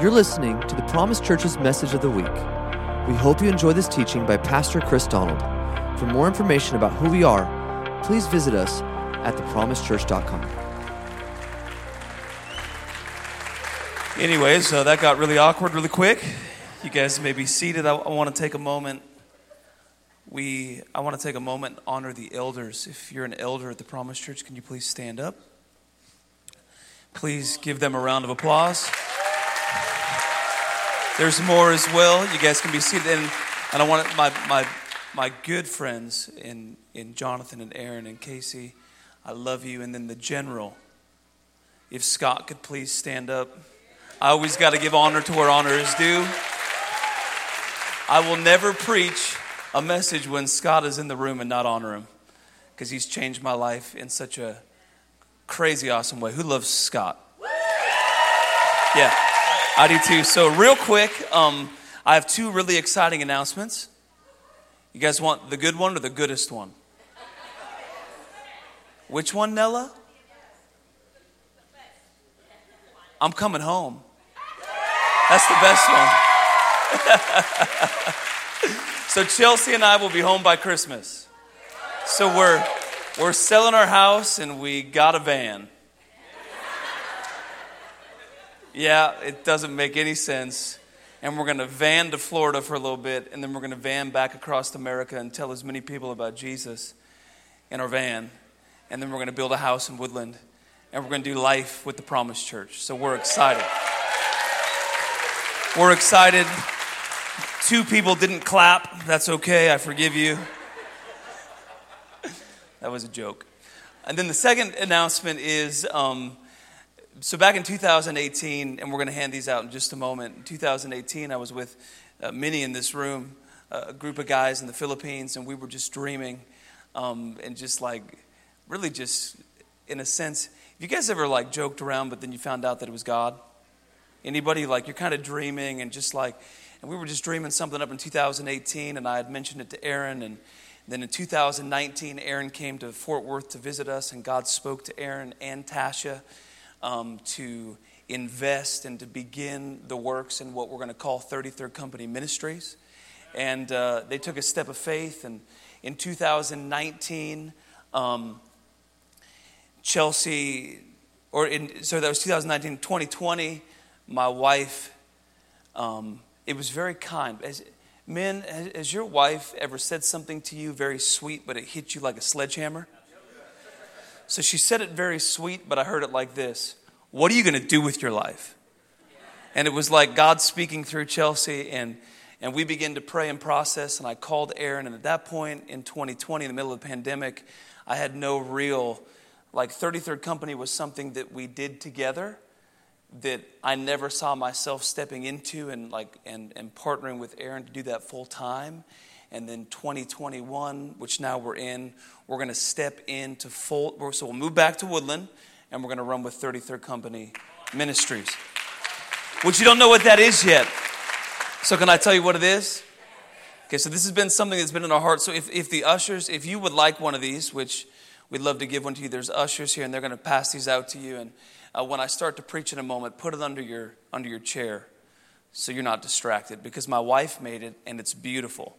You're listening to the Promise Church's message of the week. We hope you enjoy this teaching by Pastor Chris Donald. For more information about who we are, please visit us at thepromisechurch.com. Anyway, so that got really awkward really quick. You guys may be seated. I, I want to take a moment. We, I want to take a moment and honor the elders. If you're an elder at the Promise Church, can you please stand up? Please give them a round of applause. There's more as well. You guys can be seated. And, and I want my, my, my good friends in, in Jonathan and Aaron and Casey, I love you. And then the general, if Scott could please stand up. I always got to give honor to where honor is due. I will never preach a message when Scott is in the room and not honor him because he's changed my life in such a crazy awesome way. Who loves Scott? Yeah. I do too. So, real quick, um, I have two really exciting announcements. You guys want the good one or the goodest one? Which one, Nella? I'm coming home. That's the best one. so, Chelsea and I will be home by Christmas. So, we're, we're selling our house and we got a van. Yeah, it doesn't make any sense. And we're going to van to Florida for a little bit, and then we're going to van back across America and tell as many people about Jesus in our van. And then we're going to build a house in Woodland, and we're going to do life with the Promise Church. So we're excited. We're excited. Two people didn't clap. That's okay. I forgive you. that was a joke. And then the second announcement is. Um, so back in 2018, and we're going to hand these out in just a moment. In 2018, I was with uh, many in this room, uh, a group of guys in the Philippines, and we were just dreaming, um, and just like, really, just in a sense. Have you guys ever like joked around, but then you found out that it was God? Anybody like you're kind of dreaming and just like, and we were just dreaming something up in 2018, and I had mentioned it to Aaron, and then in 2019, Aaron came to Fort Worth to visit us, and God spoke to Aaron and Tasha um, to invest and to begin the works in what we're going to call 33rd Company Ministries. And uh, they took a step of faith. And in 2019, um, Chelsea, or in, so that was 2019, 2020, my wife, um, it was very kind. As, men, has, has your wife ever said something to you very sweet, but it hit you like a sledgehammer? So she said it very sweet, but I heard it like this What are you going to do with your life? And it was like God speaking through Chelsea, and, and we began to pray and process. And I called Aaron, and at that point in 2020, in the middle of the pandemic, I had no real, like 33rd Company was something that we did together that I never saw myself stepping into and like and, and partnering with Aaron to do that full time. And then 2021, which now we're in, we're going to step into full. So we'll move back to Woodland and we're going to run with 33rd Company Ministries. Which you don't know what that is yet. So, can I tell you what it is? Okay, so this has been something that's been in our heart. So, if, if the ushers, if you would like one of these, which we'd love to give one to you, there's ushers here and they're going to pass these out to you. And uh, when I start to preach in a moment, put it under your, under your chair so you're not distracted because my wife made it and it's beautiful.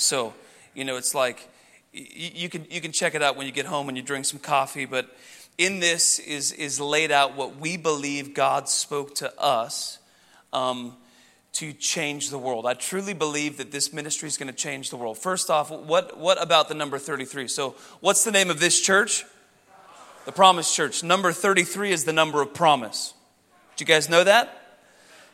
So, you know, it's like you can, you can check it out when you get home and you drink some coffee, but in this is, is laid out what we believe God spoke to us um, to change the world. I truly believe that this ministry is going to change the world. First off, what, what about the number 33? So, what's the name of this church? The Promise Church. Number 33 is the number of promise. Do you guys know that?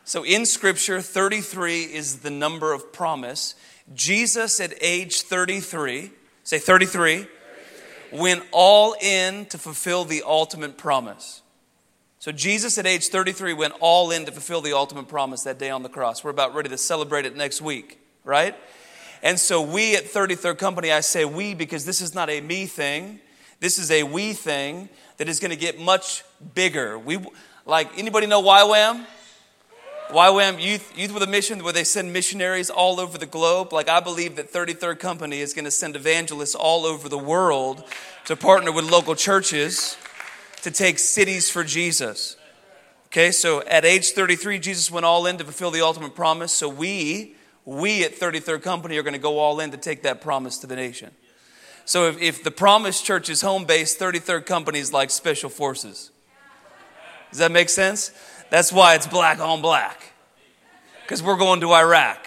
So, in Scripture, 33 is the number of promise. Jesus at age 33, say 33, 33, went all in to fulfill the ultimate promise. So Jesus at age 33 went all in to fulfill the ultimate promise that day on the cross. We're about ready to celebrate it next week, right? And so we at 33rd Company, I say we because this is not a me thing. This is a we thing that is going to get much bigger. We like anybody know YWAM? YWAM Youth, Youth with a Mission, where they send missionaries all over the globe. Like, I believe that 33rd Company is going to send evangelists all over the world to partner with local churches to take cities for Jesus. Okay, so at age 33, Jesus went all in to fulfill the ultimate promise. So we, we at 33rd Company are going to go all in to take that promise to the nation. So if, if the Promise Church is home based, 33rd Company is like special forces. Does that make sense? That's why it's black on black. Because we're going to Iraq.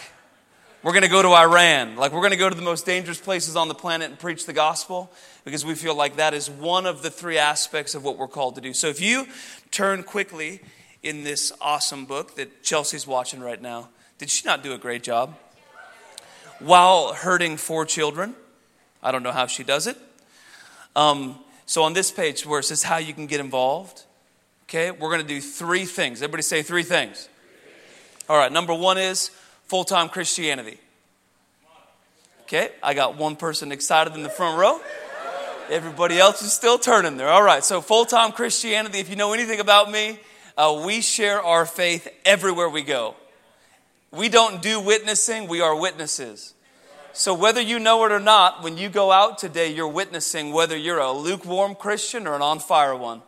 We're going to go to Iran. Like, we're going to go to the most dangerous places on the planet and preach the gospel because we feel like that is one of the three aspects of what we're called to do. So, if you turn quickly in this awesome book that Chelsea's watching right now, did she not do a great job? While hurting four children. I don't know how she does it. Um, so, on this page where it says how you can get involved, okay, we're going to do three things. Everybody say three things. All right, number one is full time Christianity. Okay, I got one person excited in the front row. Everybody else is still turning there. All right, so full time Christianity, if you know anything about me, uh, we share our faith everywhere we go. We don't do witnessing, we are witnesses. So, whether you know it or not, when you go out today, you're witnessing whether you're a lukewarm Christian or an on fire one.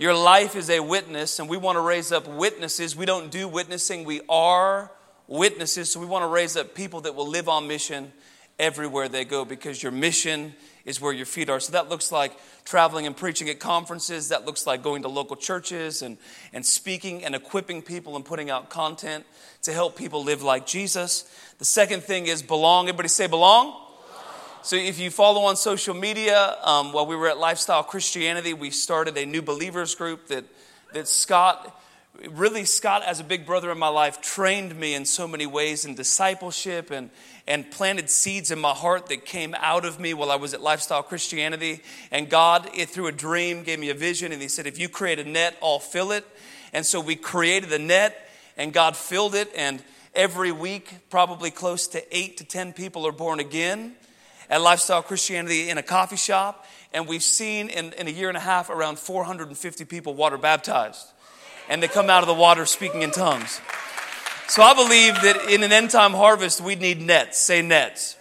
Your life is a witness, and we want to raise up witnesses. We don't do witnessing, we are witnesses. So we want to raise up people that will live on mission everywhere they go because your mission is where your feet are. So that looks like traveling and preaching at conferences. That looks like going to local churches and, and speaking and equipping people and putting out content to help people live like Jesus. The second thing is belong. Everybody say belong. So, if you follow on social media, um, while we were at Lifestyle Christianity, we started a new believers group that, that Scott really, Scott, as a big brother in my life, trained me in so many ways in discipleship and, and planted seeds in my heart that came out of me while I was at Lifestyle Christianity. And God, it, through a dream, gave me a vision, and He said, If you create a net, I'll fill it. And so we created a net, and God filled it. And every week, probably close to eight to 10 people are born again at Lifestyle Christianity in a coffee shop. And we've seen in, in a year and a half around 450 people water baptized and they come out of the water speaking in tongues. So I believe that in an end time harvest, we need nets. Say nets.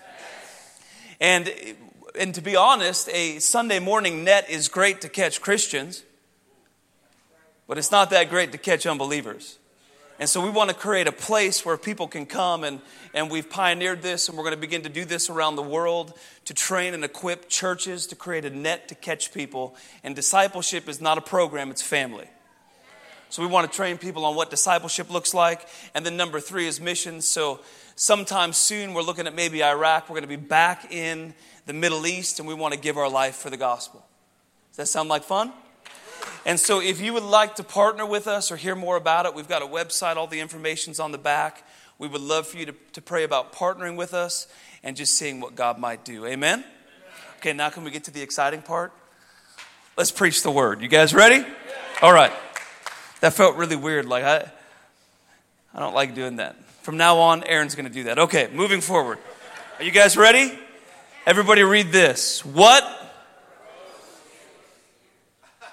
And, and to be honest, a Sunday morning net is great to catch Christians, but it's not that great to catch unbelievers. And so we want to create a place where people can come, and, and we've pioneered this, and we're going to begin to do this around the world to train and equip churches to create a net to catch people. And discipleship is not a program, it's family. So we want to train people on what discipleship looks like. And then number three is missions. So sometime soon, we're looking at maybe Iraq. We're going to be back in the Middle East, and we want to give our life for the gospel. Does that sound like fun? And so, if you would like to partner with us or hear more about it, we've got a website, all the information's on the back. We would love for you to, to pray about partnering with us and just seeing what God might do. Amen? Okay, now can we get to the exciting part? Let's preach the word. You guys ready? All right. That felt really weird. Like, I, I don't like doing that. From now on, Aaron's going to do that. Okay, moving forward. Are you guys ready? Everybody read this. What?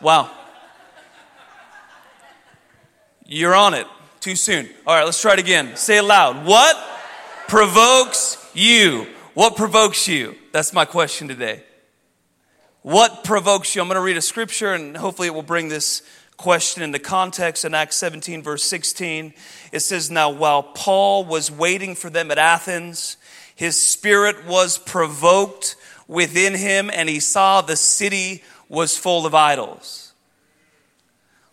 Wow. You're on it. Too soon. All right, let's try it again. Say it loud. What provokes you? What provokes you? That's my question today. What provokes you? I'm going to read a scripture and hopefully it will bring this question in the context in Acts 17, verse 16. It says, Now while Paul was waiting for them at Athens, his spirit was provoked within him, and he saw the city was full of idols.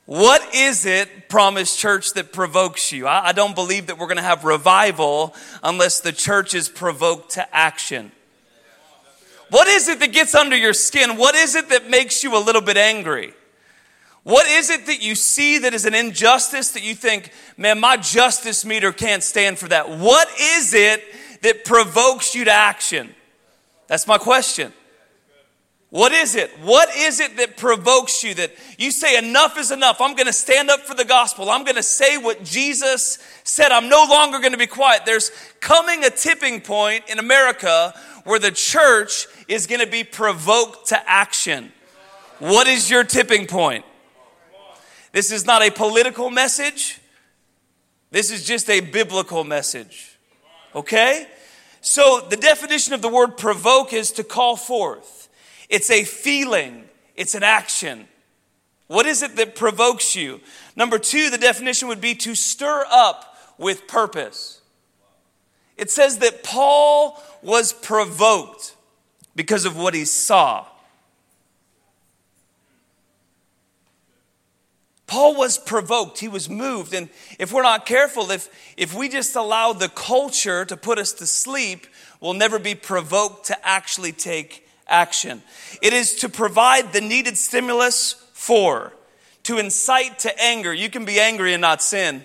What is it, Promise Church, that provokes you? I, I don't believe that we're going to have revival unless the church is provoked to action. What is it that gets under your skin? What is it that makes you a little bit angry? What is it that you see that is an injustice that you think, man, my justice meter can't stand for that? What is it that provokes you to action? That's my question. What is it? What is it that provokes you that you say, enough is enough? I'm going to stand up for the gospel. I'm going to say what Jesus said. I'm no longer going to be quiet. There's coming a tipping point in America where the church is going to be provoked to action. What is your tipping point? This is not a political message. This is just a biblical message. Okay? So, the definition of the word provoke is to call forth. It's a feeling, it's an action. What is it that provokes you? Number two, the definition would be to stir up with purpose. It says that Paul was provoked because of what he saw. Paul was provoked, he was moved. And if we're not careful, if, if we just allow the culture to put us to sleep, we'll never be provoked to actually take action. It is to provide the needed stimulus for, to incite to anger. You can be angry and not sin.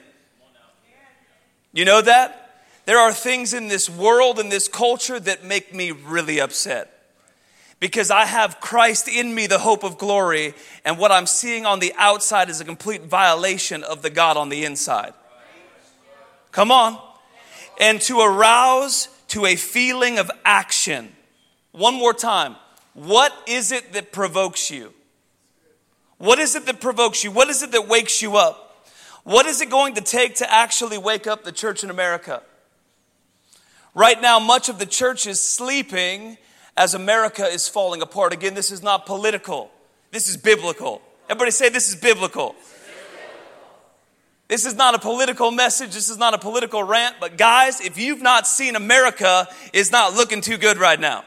You know that? There are things in this world, in this culture, that make me really upset because I have Christ in me, the hope of glory, and what I'm seeing on the outside is a complete violation of the God on the inside. Come on. And to arouse to a feeling of action. One more time. What is it that provokes you? What is it that provokes you? What is it that wakes you up? What is it going to take to actually wake up the church in America? Right now, much of the church is sleeping as America is falling apart. Again, this is not political, this is biblical. Everybody say this is biblical. This is not a political message. This is not a political rant. But guys, if you've not seen America, is not looking too good right now.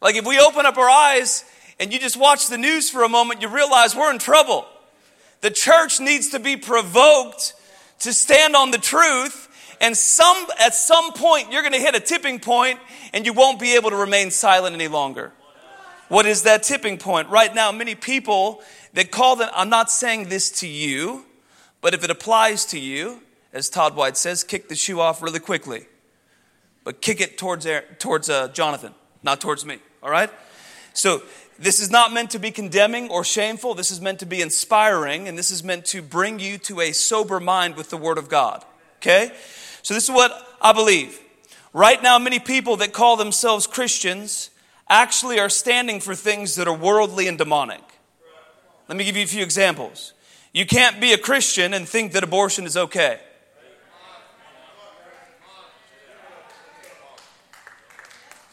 Like if we open up our eyes and you just watch the news for a moment, you realize we're in trouble. The church needs to be provoked to stand on the truth and some, at some point, you're going to hit a tipping point and you won't be able to remain silent any longer. What is that tipping point? Right now, many people that call them, I'm not saying this to you, but if it applies to you, as Todd White says, kick the shoe off really quickly. But kick it towards, towards uh, Jonathan, not towards me, all right? So this is not meant to be condemning or shameful. This is meant to be inspiring, and this is meant to bring you to a sober mind with the Word of God, okay? So, this is what I believe. Right now, many people that call themselves Christians actually are standing for things that are worldly and demonic. Let me give you a few examples. You can't be a Christian and think that abortion is okay.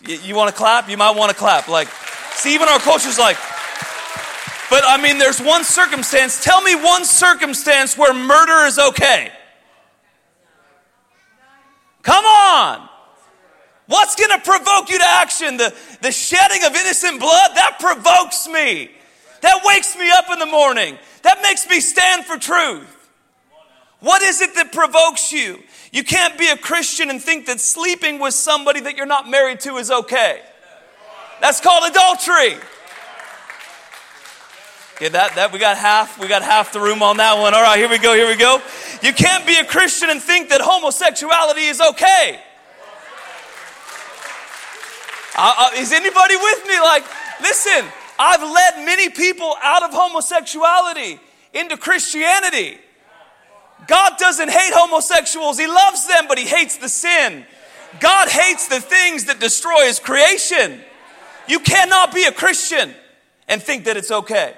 You, you want to clap? You might want to clap. Like, see, even our culture's like, but I mean, there's one circumstance. Tell me one circumstance where murder is okay. Come on. What's going to provoke you to action? The, the shedding of innocent blood? That provokes me. That wakes me up in the morning. That makes me stand for truth. What is it that provokes you? You can't be a Christian and think that sleeping with somebody that you're not married to is okay. That's called adultery. Okay, that, that we got half, we got half the room on that one. All right, here we go, here we go. You can't be a Christian and think that homosexuality is okay. Uh, uh, is anybody with me? Like, listen, I've led many people out of homosexuality into Christianity. God doesn't hate homosexuals, He loves them, but He hates the sin. God hates the things that destroy His creation. You cannot be a Christian and think that it's okay.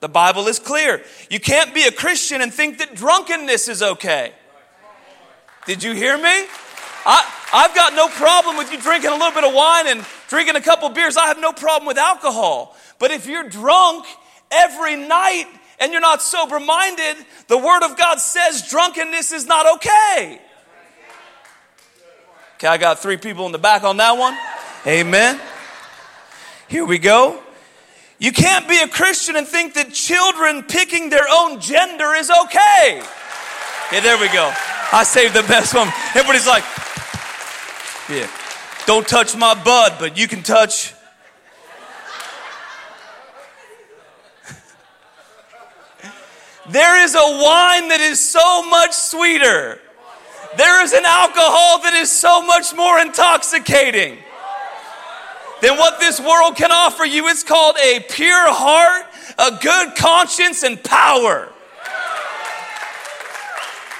The Bible is clear. You can't be a Christian and think that drunkenness is okay. Did you hear me? I, I've got no problem with you drinking a little bit of wine and drinking a couple beers. I have no problem with alcohol. But if you're drunk every night and you're not sober minded, the Word of God says drunkenness is not okay. Okay, I got three people in the back on that one. Amen. Here we go. You can't be a Christian and think that children picking their own gender is okay. Yeah, there we go. I saved the best one. Everybody's like, yeah, don't touch my bud, but you can touch. There is a wine that is so much sweeter. There is an alcohol that is so much more intoxicating than what this world can offer you. It's called a pure heart, a good conscience, and power.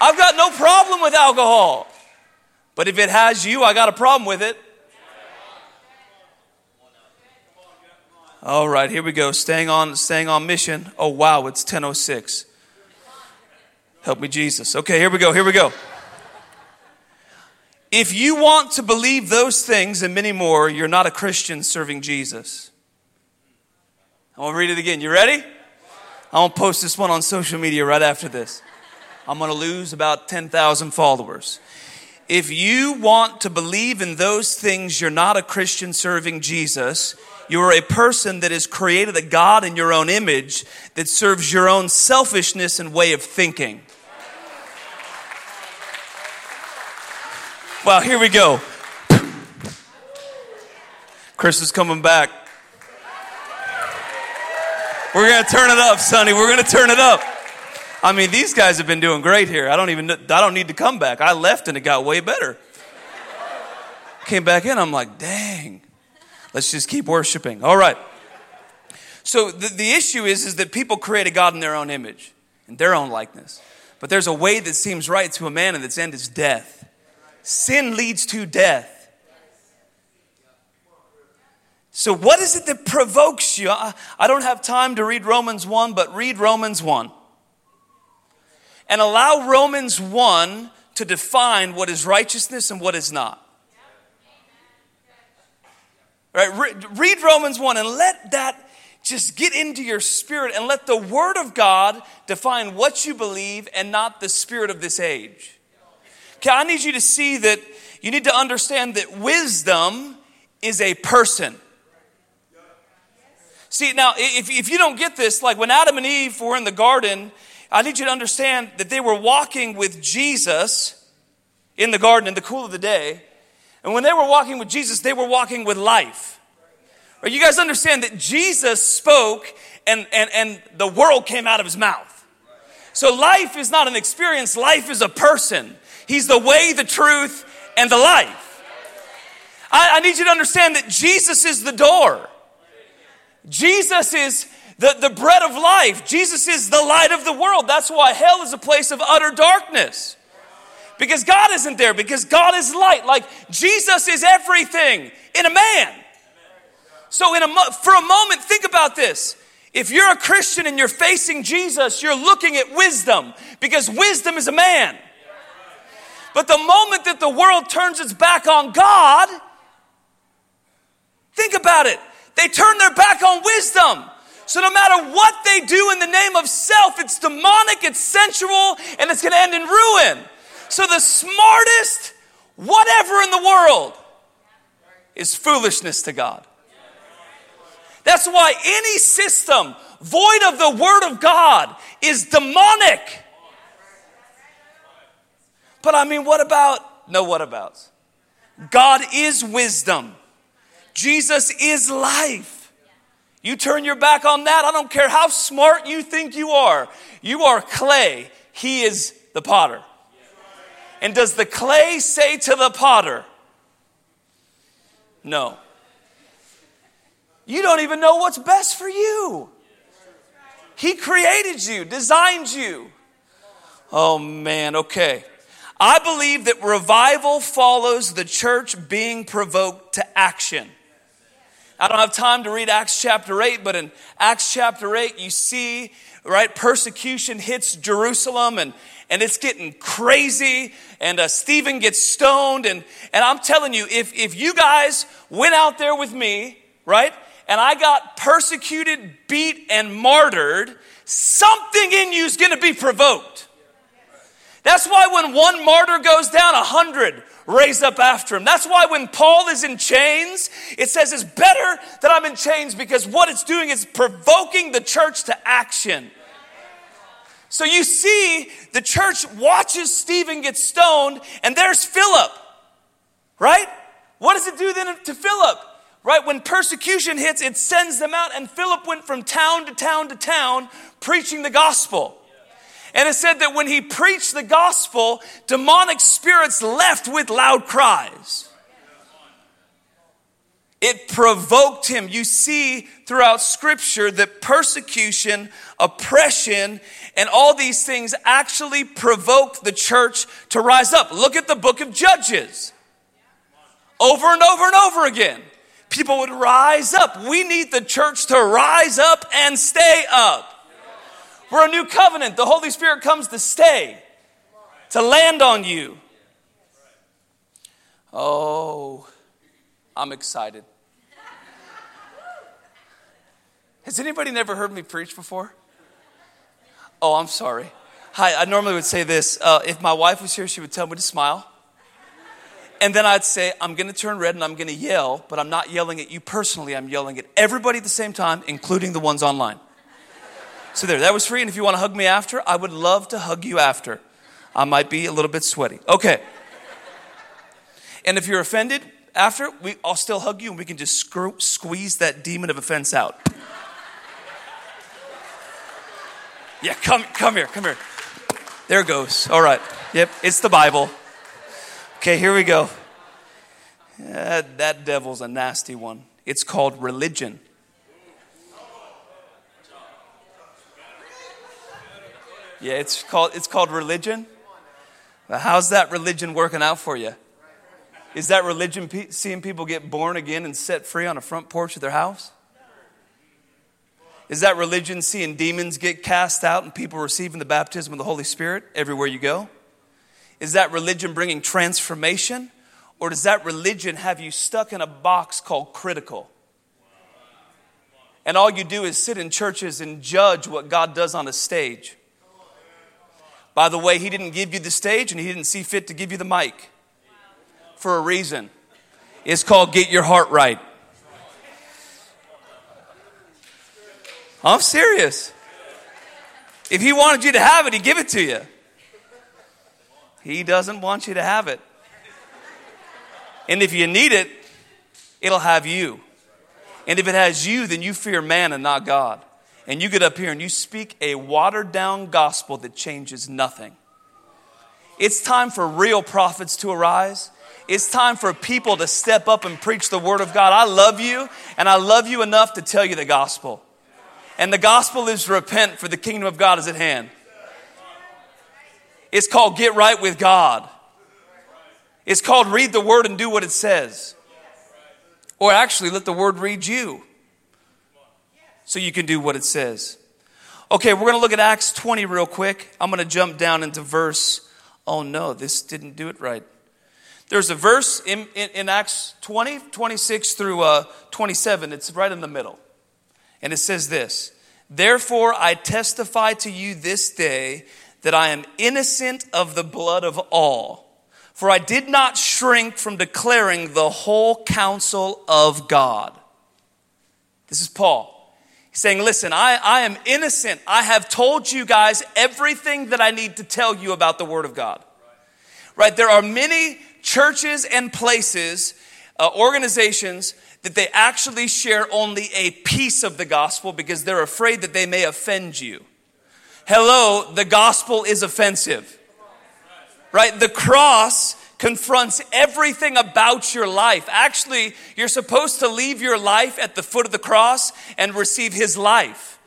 I've got no problem with alcohol. But if it has you, I got a problem with it. All right, here we go. Staying on staying on mission. Oh wow, it's 1006. Help me Jesus. Okay, here we go. Here we go. If you want to believe those things and many more, you're not a Christian serving Jesus. I'm to read it again. You ready? I'm to post this one on social media right after this. I'm going to lose about 10,000 followers. If you want to believe in those things, you're not a Christian serving Jesus. You're a person that has created a God in your own image that serves your own selfishness and way of thinking. Well, here we go. Chris is coming back. We're going to turn it up, Sonny. We're going to turn it up. I mean, these guys have been doing great here. I don't even I don't need to come back. I left and it got way better. Came back in, I'm like, dang. Let's just keep worshiping. All right. So the, the issue is, is that people create a God in their own image, in their own likeness. But there's a way that seems right to a man, and its end is death. Sin leads to death. So, what is it that provokes you? I, I don't have time to read Romans 1, but read Romans 1 and allow Romans 1 to define what is righteousness and what is not. Right? Read Romans 1 and let that just get into your spirit and let the Word of God define what you believe and not the spirit of this age. Okay, I need you to see that you need to understand that wisdom is a person. See, now, if, if you don't get this, like when Adam and Eve were in the garden I need you to understand that they were walking with Jesus in the garden in the cool of the day. And when they were walking with Jesus, they were walking with life. Right? You guys understand that Jesus spoke and, and, and the world came out of his mouth. So life is not an experience, life is a person. He's the way, the truth, and the life. I, I need you to understand that Jesus is the door. Jesus is the, the bread of life. Jesus is the light of the world. That's why hell is a place of utter darkness. Because God isn't there, because God is light. Like Jesus is everything in a man. So, in a, for a moment, think about this. If you're a Christian and you're facing Jesus, you're looking at wisdom because wisdom is a man. But the moment that the world turns its back on God, think about it. They turn their back on wisdom. So no matter what they do in the name of self, it's demonic, it's sensual, and it's going to end in ruin. So the smartest whatever in the world is foolishness to God. That's why any system void of the Word of God is demonic. But I mean, what about, no, what about? God is wisdom, Jesus is life. You turn your back on that, I don't care how smart you think you are. You are clay, he is the potter. And does the clay say to the potter, No? You don't even know what's best for you. He created you, designed you. Oh man, okay. I believe that revival follows the church being provoked to action. I don't have time to read Acts chapter 8, but in Acts chapter 8, you see, right, persecution hits Jerusalem and, and it's getting crazy. And uh, Stephen gets stoned. And, and I'm telling you, if, if you guys went out there with me, right, and I got persecuted, beat, and martyred, something in you is going to be provoked. That's why when one martyr goes down, a hundred raise up after him. That's why when Paul is in chains, it says it's better that I'm in chains because what it's doing is provoking the church to action. So you see, the church watches Stephen get stoned, and there's Philip, right? What does it do then to Philip? Right? When persecution hits, it sends them out, and Philip went from town to town to town preaching the gospel. And it said that when he preached the gospel, demonic spirits left with loud cries. It provoked him. You see throughout scripture that persecution, oppression, and all these things actually provoke the church to rise up. Look at the book of Judges. Over and over and over again, people would rise up. We need the church to rise up and stay up. We're a new covenant. The Holy Spirit comes to stay, to land on you. Oh, I'm excited. Has anybody never heard me preach before? Oh, I'm sorry. Hi, I normally would say this. Uh, if my wife was here, she would tell me to smile. And then I'd say, I'm going to turn red and I'm going to yell, but I'm not yelling at you personally. I'm yelling at everybody at the same time, including the ones online. So there, that was free. And if you want to hug me after, I would love to hug you after. I might be a little bit sweaty. Okay. And if you're offended after, we, I'll still hug you and we can just screw, squeeze that demon of offense out. Yeah, come, come here, come here. There goes. All right. Yep, it's the Bible. Okay, here we go. Uh, that devil's a nasty one. It's called religion. Yeah, it's called, it's called religion. how's that religion working out for you? Is that religion pe- seeing people get born again and set free on a front porch of their house? Is that religion seeing demons get cast out and people receiving the baptism of the Holy Spirit everywhere you go? Is that religion bringing transformation? Or does that religion have you stuck in a box called critical? And all you do is sit in churches and judge what God does on a stage. By the way, He didn't give you the stage and He didn't see fit to give you the mic for a reason. It's called Get Your Heart Right. I'm serious. If He wanted you to have it, He'd give it to you. He doesn't want you to have it. And if you need it, it'll have you. And if it has you, then you fear man and not God. And you get up here and you speak a watered down gospel that changes nothing. It's time for real prophets to arise. It's time for people to step up and preach the word of God. I love you, and I love you enough to tell you the gospel. And the gospel is repent, for the kingdom of God is at hand. It's called get right with God. It's called read the word and do what it says. Or actually, let the word read you so you can do what it says. Okay, we're going to look at Acts 20 real quick. I'm going to jump down into verse. Oh no, this didn't do it right. There's a verse in, in, in Acts 20, 26 through uh, 27. It's right in the middle. And it says this Therefore, I testify to you this day that I am innocent of the blood of all. For I did not shrink from declaring the whole counsel of God. This is Paul. Saying, Listen, I, I am innocent. I have told you guys everything that I need to tell you about the Word of God. Right? There are many churches and places, uh, organizations that they actually share only a piece of the gospel because they're afraid that they may offend you. Hello, the gospel is offensive. Right? The cross confronts everything about your life. Actually, you're supposed to leave your life at the foot of the cross and receive his life.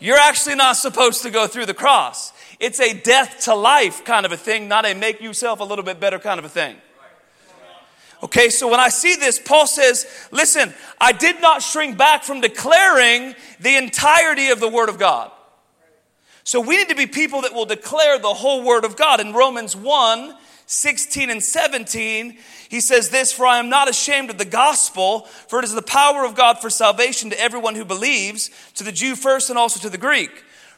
You're actually not supposed to go through the cross. It's a death to life kind of a thing, not a make yourself a little bit better kind of a thing. Okay, so when I see this, Paul says, listen, I did not shrink back from declaring the entirety of the Word of God. So we need to be people that will declare the whole Word of God. In Romans 1 16 and 17, he says this For I am not ashamed of the gospel, for it is the power of God for salvation to everyone who believes, to the Jew first and also to the Greek.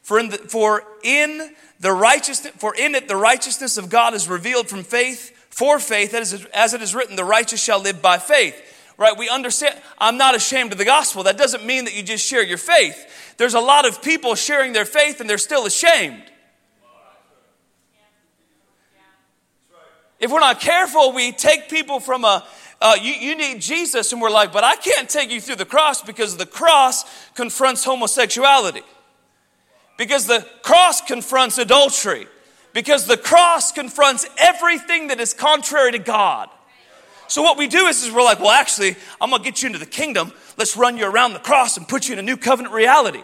For in, the, for in the righteousness, for in it the righteousness of God is revealed from faith for faith, as it is written, the righteous shall live by faith. Right? We understand, I'm not ashamed of the gospel. That doesn't mean that you just share your faith. There's a lot of people sharing their faith and they're still ashamed. If we're not careful, we take people from a, uh, you, you need Jesus, and we're like, but I can't take you through the cross because the cross confronts homosexuality, because the cross confronts adultery, because the cross confronts everything that is contrary to God. So what we do is, is we're like, well, actually, I'm gonna get you into the kingdom. Let's run you around the cross and put you in a new covenant reality.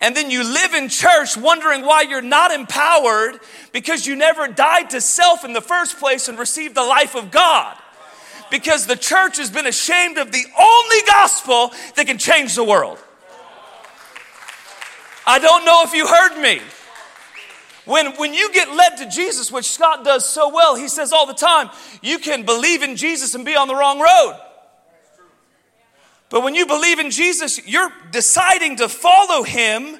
And then you live in church wondering why you're not empowered because you never died to self in the first place and received the life of God. Because the church has been ashamed of the only gospel that can change the world. I don't know if you heard me. When, when you get led to Jesus, which Scott does so well, he says all the time, you can believe in Jesus and be on the wrong road. But when you believe in Jesus, you're deciding to follow him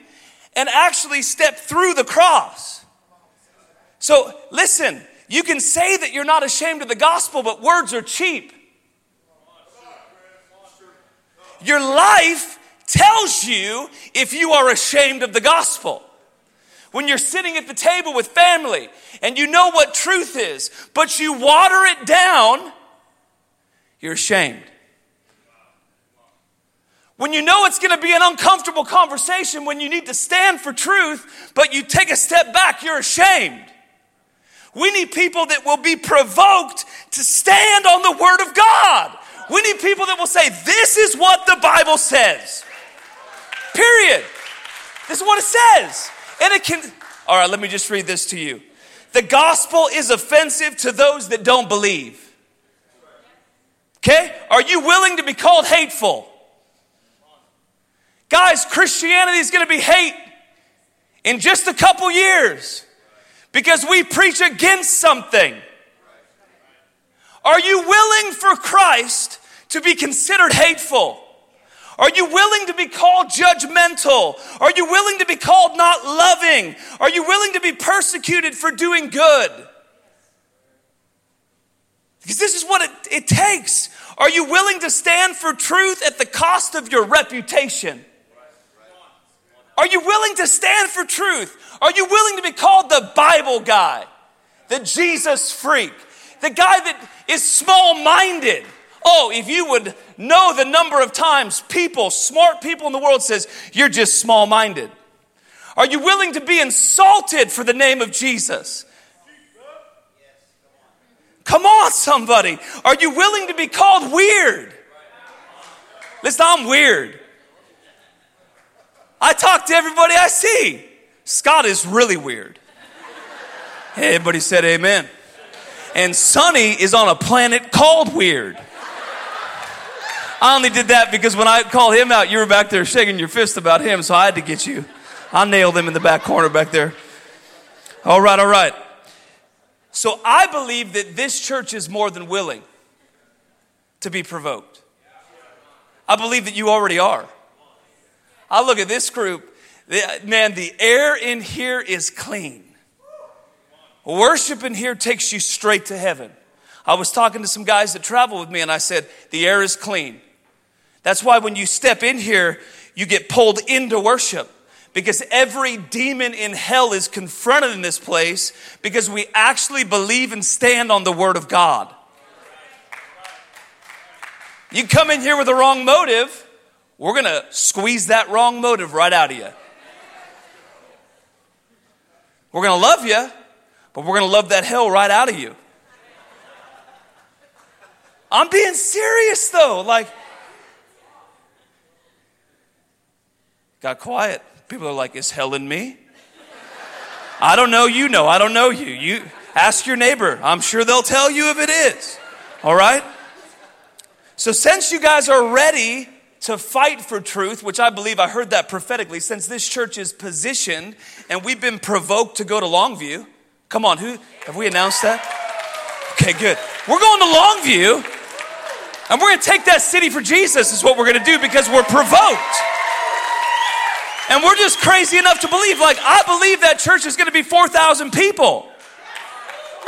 and actually step through the cross. So listen, you can say that you're not ashamed of the gospel, but words are cheap. Your life tells you if you are ashamed of the gospel. When you're sitting at the table with family and you know what truth is, but you water it down, you're ashamed. When you know it's going to be an uncomfortable conversation, when you need to stand for truth, but you take a step back, you're ashamed. We need people that will be provoked to stand on the Word of God. We need people that will say, This is what the Bible says. Period. This is what it says. And it can, all right, let me just read this to you. The gospel is offensive to those that don't believe. Okay? Are you willing to be called hateful? Guys, Christianity is going to be hate in just a couple years because we preach against something. Are you willing for Christ to be considered hateful? Are you willing to be called judgmental? Are you willing to be called not loving? Are you willing to be persecuted for doing good? Because this is what it, it takes. Are you willing to stand for truth at the cost of your reputation? Are you willing to stand for truth? Are you willing to be called the Bible guy, the Jesus freak, the guy that is small minded? Oh, if you would know the number of times people, smart people in the world says, you're just small minded. Are you willing to be insulted for the name of Jesus? Come on, somebody. Are you willing to be called weird? Listen, I'm weird. I talk to everybody I see. Scott is really weird. Everybody said amen. And Sonny is on a planet called weird. I only did that because when I called him out, you were back there shaking your fist about him, so I had to get you. I nailed him in the back corner back there. All right, all right. So I believe that this church is more than willing to be provoked. I believe that you already are. I look at this group, man, the air in here is clean. Worship in here takes you straight to heaven. I was talking to some guys that travel with me and I said, the air is clean. That's why when you step in here, you get pulled into worship because every demon in hell is confronted in this place because we actually believe and stand on the Word of God. You come in here with the wrong motive, we're gonna squeeze that wrong motive right out of you. We're gonna love you, but we're gonna love that hell right out of you. I'm being serious though. Like, got quiet. People are like, is hell in me? I don't know, you know. I don't know you. You ask your neighbor. I'm sure they'll tell you if it is. All right? So, since you guys are ready to fight for truth, which I believe I heard that prophetically, since this church is positioned and we've been provoked to go to Longview. Come on, who have we announced that? Okay, good. We're going to Longview and we're to take that city for Jesus, is what we're to do because we're provoked. And we're just crazy enough to believe, like, I believe that church is to be 4,000 people.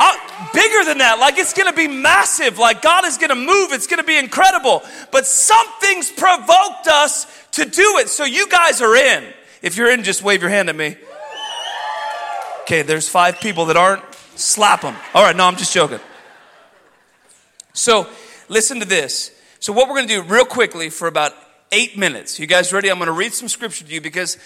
I, bigger than that, like, it's to be massive. Like, God is to move, it's to be incredible. But something's provoked us to do it. So, you guys are in. If you're in, just wave your hand at me. Okay, there's five people that aren't. Slap them. All right, no, I'm just joking. So, listen to this. So, what we're to do real quickly for about eight minutes. You guys ready? I'm going to read some scripture to you because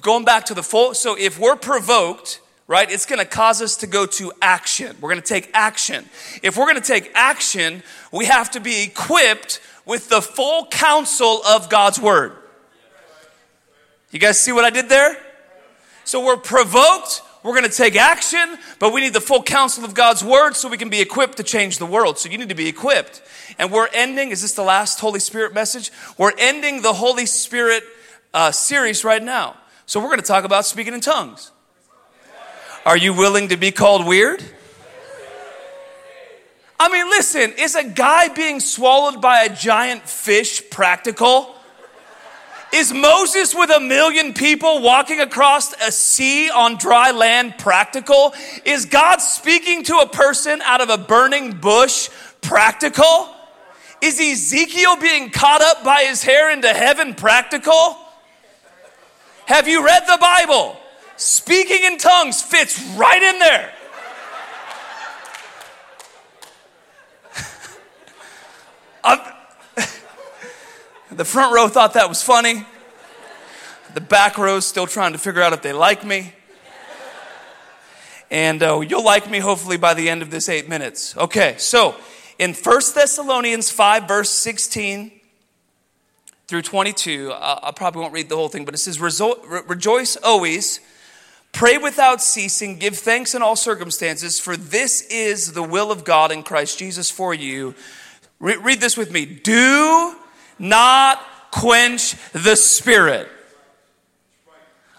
going back to the full. So, if we're provoked, right, it's going to cause us to go to action. We're going to take action. If we're going to take action, we have to be equipped with the full counsel of God's word. You guys see what I did there? So, we're provoked we're going to take action, but we need the full counsel of God's word so we can be equipped to change the world. So you need to be equipped. And we're ending, is this the last Holy Spirit message? We're ending the Holy Spirit uh, series right now. So we're going to talk about speaking in tongues. Are you willing to be called weird? I mean, listen, is a guy being swallowed by a giant fish practical? Is Moses with a million people walking across a sea on dry land practical? Is God speaking to a person out of a burning bush practical? Is Ezekiel being caught up by his hair into heaven practical? Have you read the Bible? Speaking in tongues fits right in there. the front row thought that was funny. The back row's still trying to figure out if they like me. And uh, you'll like me hopefully by the end of this eight minutes. Okay, so in 1 Thessalonians 5, verse 16 through 22, uh, I probably won't read the whole thing, but it says, Rejoice always, pray without ceasing, give thanks in all circumstances, for this is the will of God in Christ Jesus for you. Re- read this with me. Do not quench the spirit.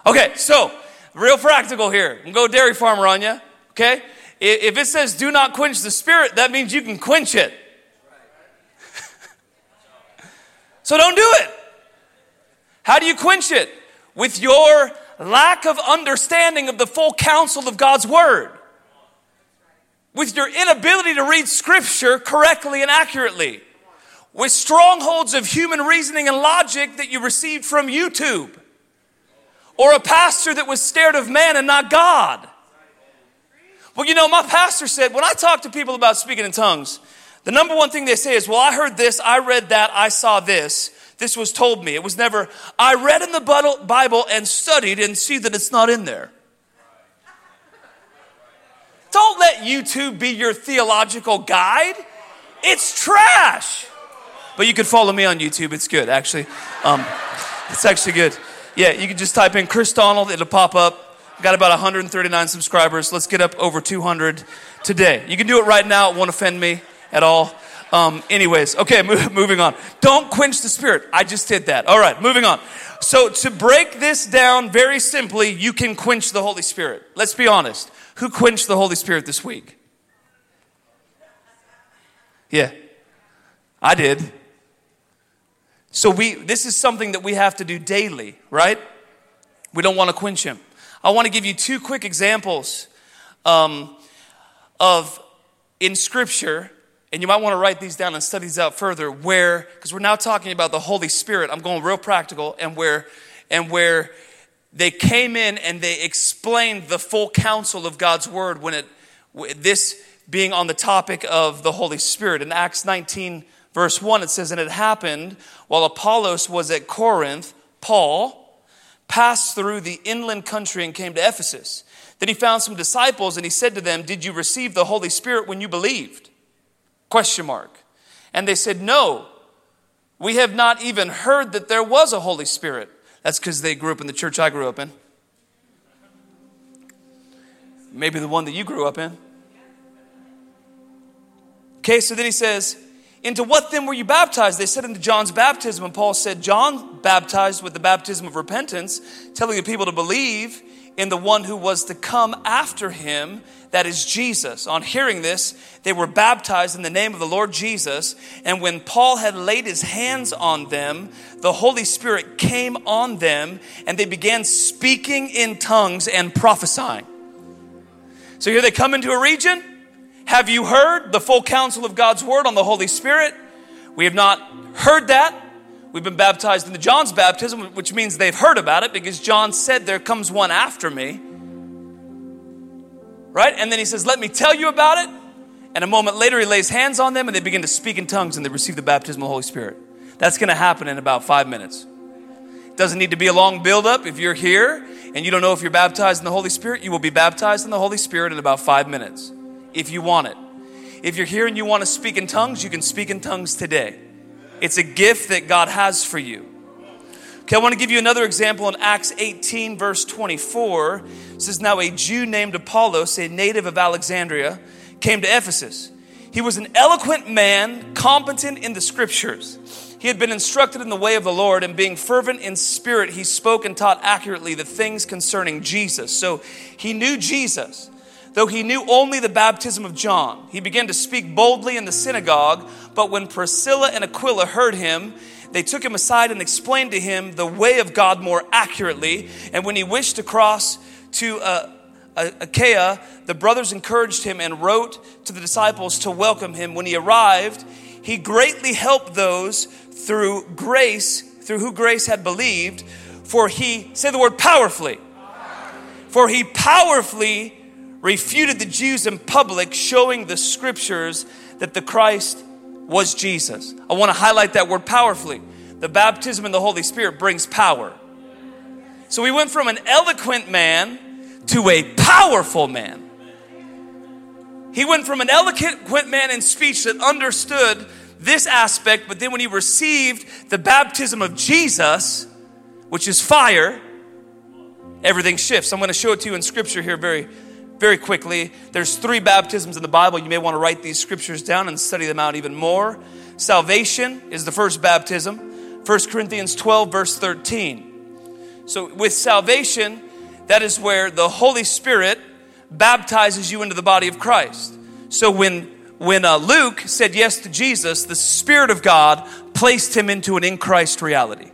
Okay, so real practical here. I'm go dairy farmer on you. Okay, if it says do not quench the spirit, that means you can quench it. so don't do it. How do you quench it? With your lack of understanding of the full counsel of God's word. With your inability to read scripture correctly and accurately. With strongholds of human reasoning and logic that you received from YouTube or a pastor that was scared of man and not God. Well, you know, my pastor said when I talk to people about speaking in tongues, the number one thing they say is, Well, I heard this, I read that, I saw this. This was told me. It was never, I read in the Bible and studied and see that it's not in there. Don't let YouTube be your theological guide. It's trash. But you can follow me on YouTube. It's good, actually. Um, it's actually good. Yeah, you can just type in Chris Donald, it'll pop up. Got about 139 subscribers. Let's get up over 200 today. You can do it right now. It won't offend me at all. Um, anyways, okay, move, moving on. Don't quench the spirit. I just did that. All right, moving on. So, to break this down very simply, you can quench the Holy Spirit. Let's be honest. Who quenched the Holy Spirit this week? Yeah, I did. So we this is something that we have to do daily, right? We don't want to quench him. I want to give you two quick examples um, of in Scripture, and you might want to write these down and study these out further. Where because we're now talking about the Holy Spirit, I'm going real practical, and where and where they came in and they explained the full counsel of God's word when it this being on the topic of the Holy Spirit in Acts 19 verse 1, it says, And it happened while Apollos was at Corinth, Paul passed through the inland country and came to Ephesus. Then he found some disciples and he said to them, Did you receive the Holy Spirit when you believed? Question mark. And they said, No, we have not even heard that there was a Holy Spirit. That's because they grew up in the church I grew up in. Maybe the one that you grew up in. Okay, so then he says, into what then were you baptized? They said into John's baptism. And Paul said, John baptized with the baptism of repentance, telling the people to believe in the one who was to come after him, that is Jesus. On hearing this, they were baptized in the name of the Lord Jesus. And when Paul had laid his hands on them, the Holy Spirit came on them, and they began speaking in tongues and prophesying. So here they come into a region have you heard the full counsel of God's word on the Holy Spirit? We have not heard that. We've been baptized in the John's baptism, which means they've heard about it because John said, There comes one after me. Right? And then he says, Let me tell you about it. And a moment later, he lays hands on them and they begin to speak in tongues and they receive the baptism of the Holy Spirit. That's going to happen in about five minutes. It doesn't need to be a long buildup. If you're here and you don't know if you're baptized in the Holy Spirit, you will be baptized in the Holy Spirit in about five minutes if you want it. If you're here and you want to speak in tongues, you can speak in tongues today. It's a gift that God has for you. Okay, I want to give you another example in Acts 18, verse 24. It says, Now a Jew named Apollos, a native of Alexandria, came to Ephesus. He was an eloquent man, competent in the scriptures. He had been instructed in the way of the Lord, and being fervent in spirit, he spoke and taught accurately the things concerning Jesus. So he knew Jesus. Though he knew only the baptism of John. He began to speak boldly in the synagogue, but when Priscilla and Aquila heard him, they took him aside and explained to him the way of God more accurately. And when he wished to cross to uh, Achaia, the brothers encouraged him and wrote to the disciples to welcome him. When he arrived, he greatly helped those through grace, through who grace had believed, for he, say the word powerfully, for he powerfully refuted the Jews in public, showing the scriptures that the Christ was Jesus. I want to highlight that word powerfully. The baptism in the Holy Spirit brings power. So we went from an eloquent man to a powerful man. He went from an eloquent man in speech that understood this aspect, but then when he received the baptism of Jesus, which is fire, everything shifts. I'm going to show it to you in scripture here very very quickly. There's three baptisms in the Bible. You may want to write these scriptures down and study them out even more. Salvation is the first baptism. 1 Corinthians 12, verse 13. So, with salvation, that is where the Holy Spirit baptizes you into the body of Christ. So, when, when uh, Luke said yes to Jesus, the Spirit of God placed him into an in Christ reality.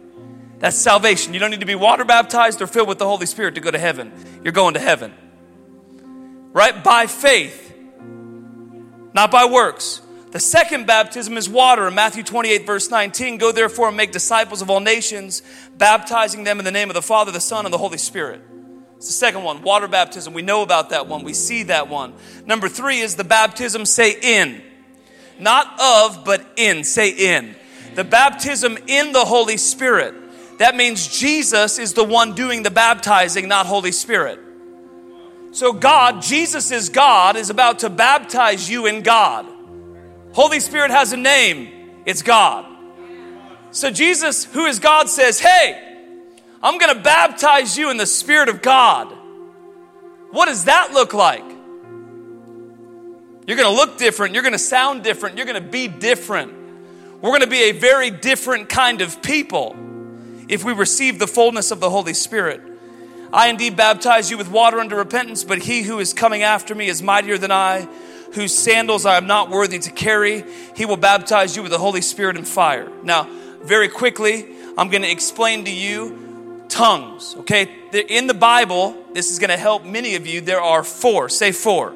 That's salvation. You don't need to be water baptized or filled with the Holy Spirit to go to heaven. You're going to heaven right? By faith, not by works. The second baptism is water in Matthew 28, verse 19. Go therefore and make disciples of all nations, baptizing them in the name of the Father, the Son, and the Holy Spirit. It's the second one, water baptism. We know about that one, we see that one. Number three is the baptism, say in. Not of, but in. Say in. The baptism in the Holy Spirit. That means Jesus is the one doing the baptizing, not Holy Spirit. So, God, Jesus is God, is about to baptize you in God. Holy Spirit has a name, it's God. So, Jesus, who is God, says, Hey, I'm gonna baptize you in the Spirit of God. What does that look like? You're gonna look different, you're gonna sound different, you're gonna be different. We're gonna be a very different kind of people if we receive the fullness of the Holy Spirit. I indeed baptize you with water unto repentance, but he who is coming after me is mightier than I, whose sandals I am not worthy to carry. He will baptize you with the Holy Spirit and fire. Now, very quickly, I'm going to explain to you tongues, okay? In the Bible, this is going to help many of you. There are four, say four.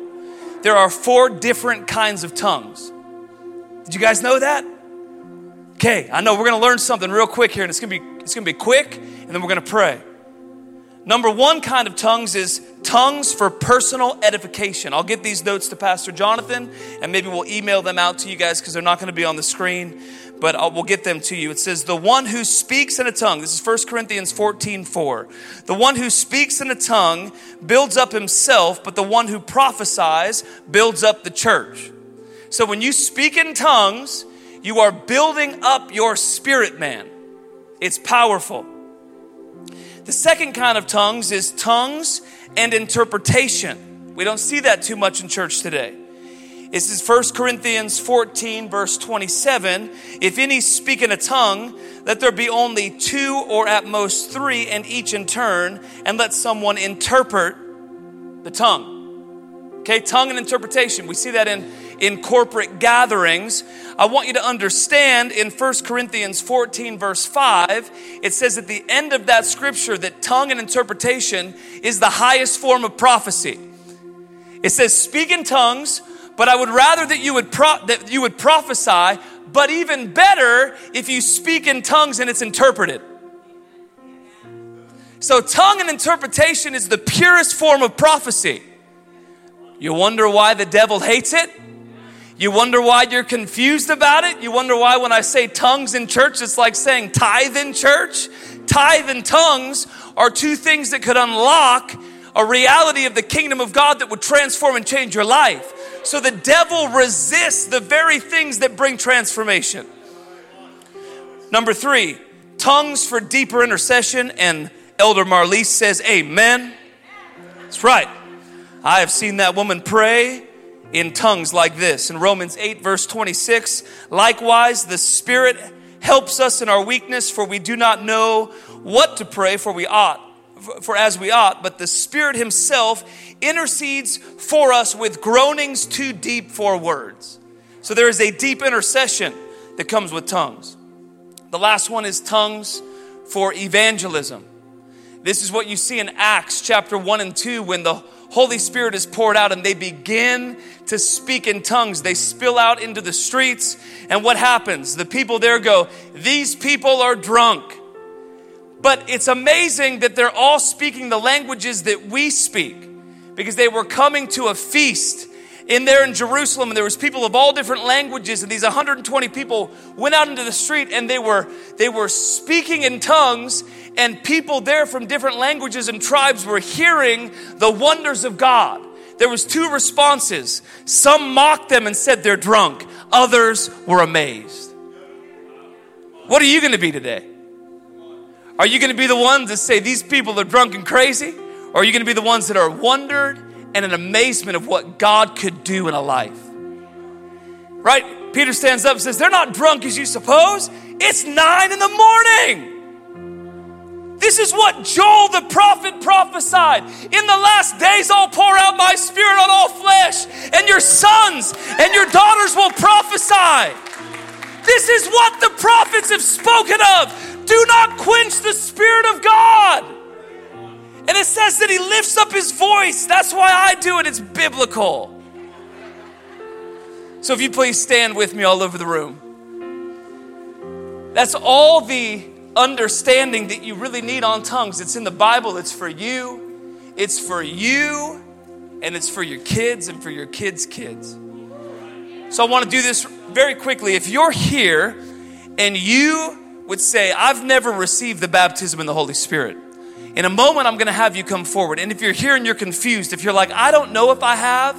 There are four different kinds of tongues. Did you guys know that? Okay, I know we're going to learn something real quick here, and it's going to be it's going to be quick, and then we're going to pray. Number one kind of tongues is tongues for personal edification. I'll get these notes to Pastor Jonathan and maybe we'll email them out to you guys because they're not going to be on the screen, but I'll, we'll get them to you. It says, The one who speaks in a tongue, this is 1 Corinthians 14 4. The one who speaks in a tongue builds up himself, but the one who prophesies builds up the church. So when you speak in tongues, you are building up your spirit man. It's powerful. The second kind of tongues is tongues and interpretation. We don't see that too much in church today. This is 1 Corinthians 14, verse 27. If any speak in a tongue, let there be only two or at most three, and each in turn, and let someone interpret the tongue. Okay, tongue and interpretation. We see that in in corporate gatherings. I want you to understand in 1 Corinthians 14, verse 5, it says at the end of that scripture that tongue and interpretation is the highest form of prophecy. It says, Speak in tongues, but I would rather that you would, pro- that you would prophesy, but even better if you speak in tongues and it's interpreted. So, tongue and interpretation is the purest form of prophecy. You wonder why the devil hates it? You wonder why you're confused about it? You wonder why when I say tongues in church, it's like saying tithe in church? Tithe and tongues are two things that could unlock a reality of the kingdom of God that would transform and change your life. So the devil resists the very things that bring transformation. Number three, tongues for deeper intercession, and Elder Marlise says, Amen. That's right. I have seen that woman pray in tongues like this. In Romans 8, verse 26, likewise, the Spirit helps us in our weakness, for we do not know what to pray for we ought for as we ought, but the Spirit Himself intercedes for us with groanings too deep for words. So there is a deep intercession that comes with tongues. The last one is tongues for evangelism. This is what you see in Acts chapter 1 and 2 when the Holy Spirit is poured out and they begin to speak in tongues. They spill out into the streets, and what happens? The people there go, These people are drunk. But it's amazing that they're all speaking the languages that we speak because they were coming to a feast in there in Jerusalem and there was people of all different languages and these 120 people went out into the street and they were they were speaking in tongues and people there from different languages and tribes were hearing the wonders of God. There was two responses. Some mocked them and said they're drunk. Others were amazed. What are you going to be today? Are you going to be the ones that say these people are drunk and crazy? Or are you going to be the ones that are wondered and an amazement of what God could do in a life? Right? Peter stands up and says, They're not drunk as you suppose. It's nine in the morning. This is what Joel the prophet prophesied. In the last days, I'll pour out my spirit on all flesh, and your sons and your daughters will prophesy. This is what the prophets have spoken of. Do not quench the spirit of God. And it says that he lifts up his voice. That's why I do it. It's biblical. So if you please stand with me all over the room. That's all the understanding that you really need on tongues. It's in the Bible, it's for you, it's for you, and it's for your kids and for your kids' kids. So I want to do this very quickly. If you're here and you would say, I've never received the baptism in the Holy Spirit, in a moment I'm going to have you come forward. And if you're here and you're confused, if you're like, I don't know if I have,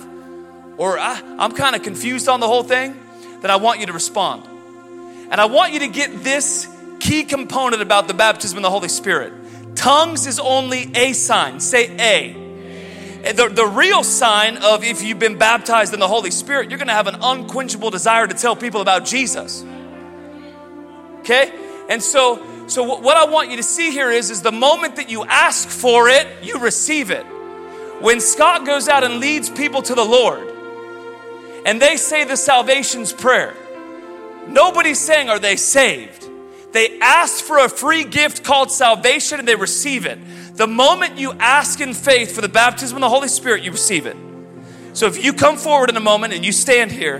or I, am kind of confused on the whole thing, then I want you to respond. And I want you to get this key component about the baptism in the Holy Spirit. Tongues is only a sign. Say A. The, the real sign of if you've been baptized in the Holy Spirit, you're to have an unquenchable desire to tell people about Jesus. Okay? And so, so what I want you to see here is, is the moment that you ask for it, you receive it. When Scott goes out and leads people to the Lord, and they say the salvation's prayer, nobody's saying, Are they saved? They ask for a free gift called salvation and they receive it. The moment you ask in faith for the baptism of the Holy Spirit, you receive it. So if you come forward in a moment and you stand here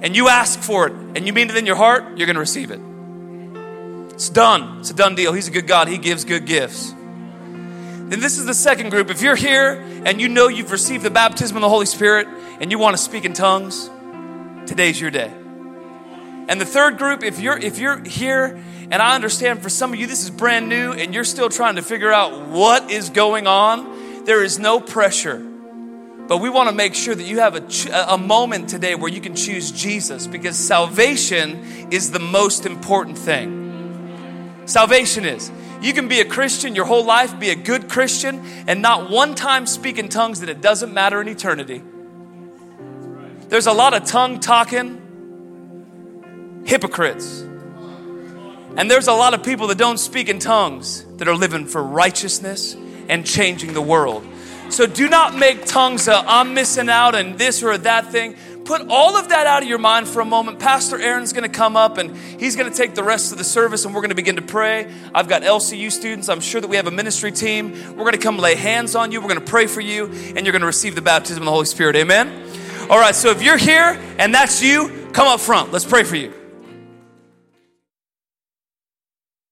and you ask for it and you mean it in your heart, you're going to receive it. It's done. It's a done deal. He's a good God. He gives good gifts. Then this is the second group. If you're here and you know you've received the baptism of the Holy Spirit and you want to speak in tongues, today's your day. And the third group, if you're if you're here and I understand for some of you this is brand new and you're still trying to figure out what is going on, there is no pressure. But we want to make sure that you have a, a moment today where you can choose Jesus because salvation is the most important thing. Salvation is. You can be a Christian your whole life, be a good Christian, and not one time speak in tongues that it doesn't matter in eternity. There's a lot of tongue talking hypocrites. And there's a lot of people that don't speak in tongues that are living for righteousness and changing the world. So do not make tongues a I'm missing out and this or that thing. Put all of that out of your mind for a moment. Pastor Aaron's going to come up and he's going to take the rest of the service and we're going to begin to pray. I've got LCU students. I'm sure that we have a ministry team. We're going to come lay hands on you. We're going to pray for you and you're going to receive the baptism of the Holy Spirit. Amen. All right, so if you're here and that's you, come up front. Let's pray for you.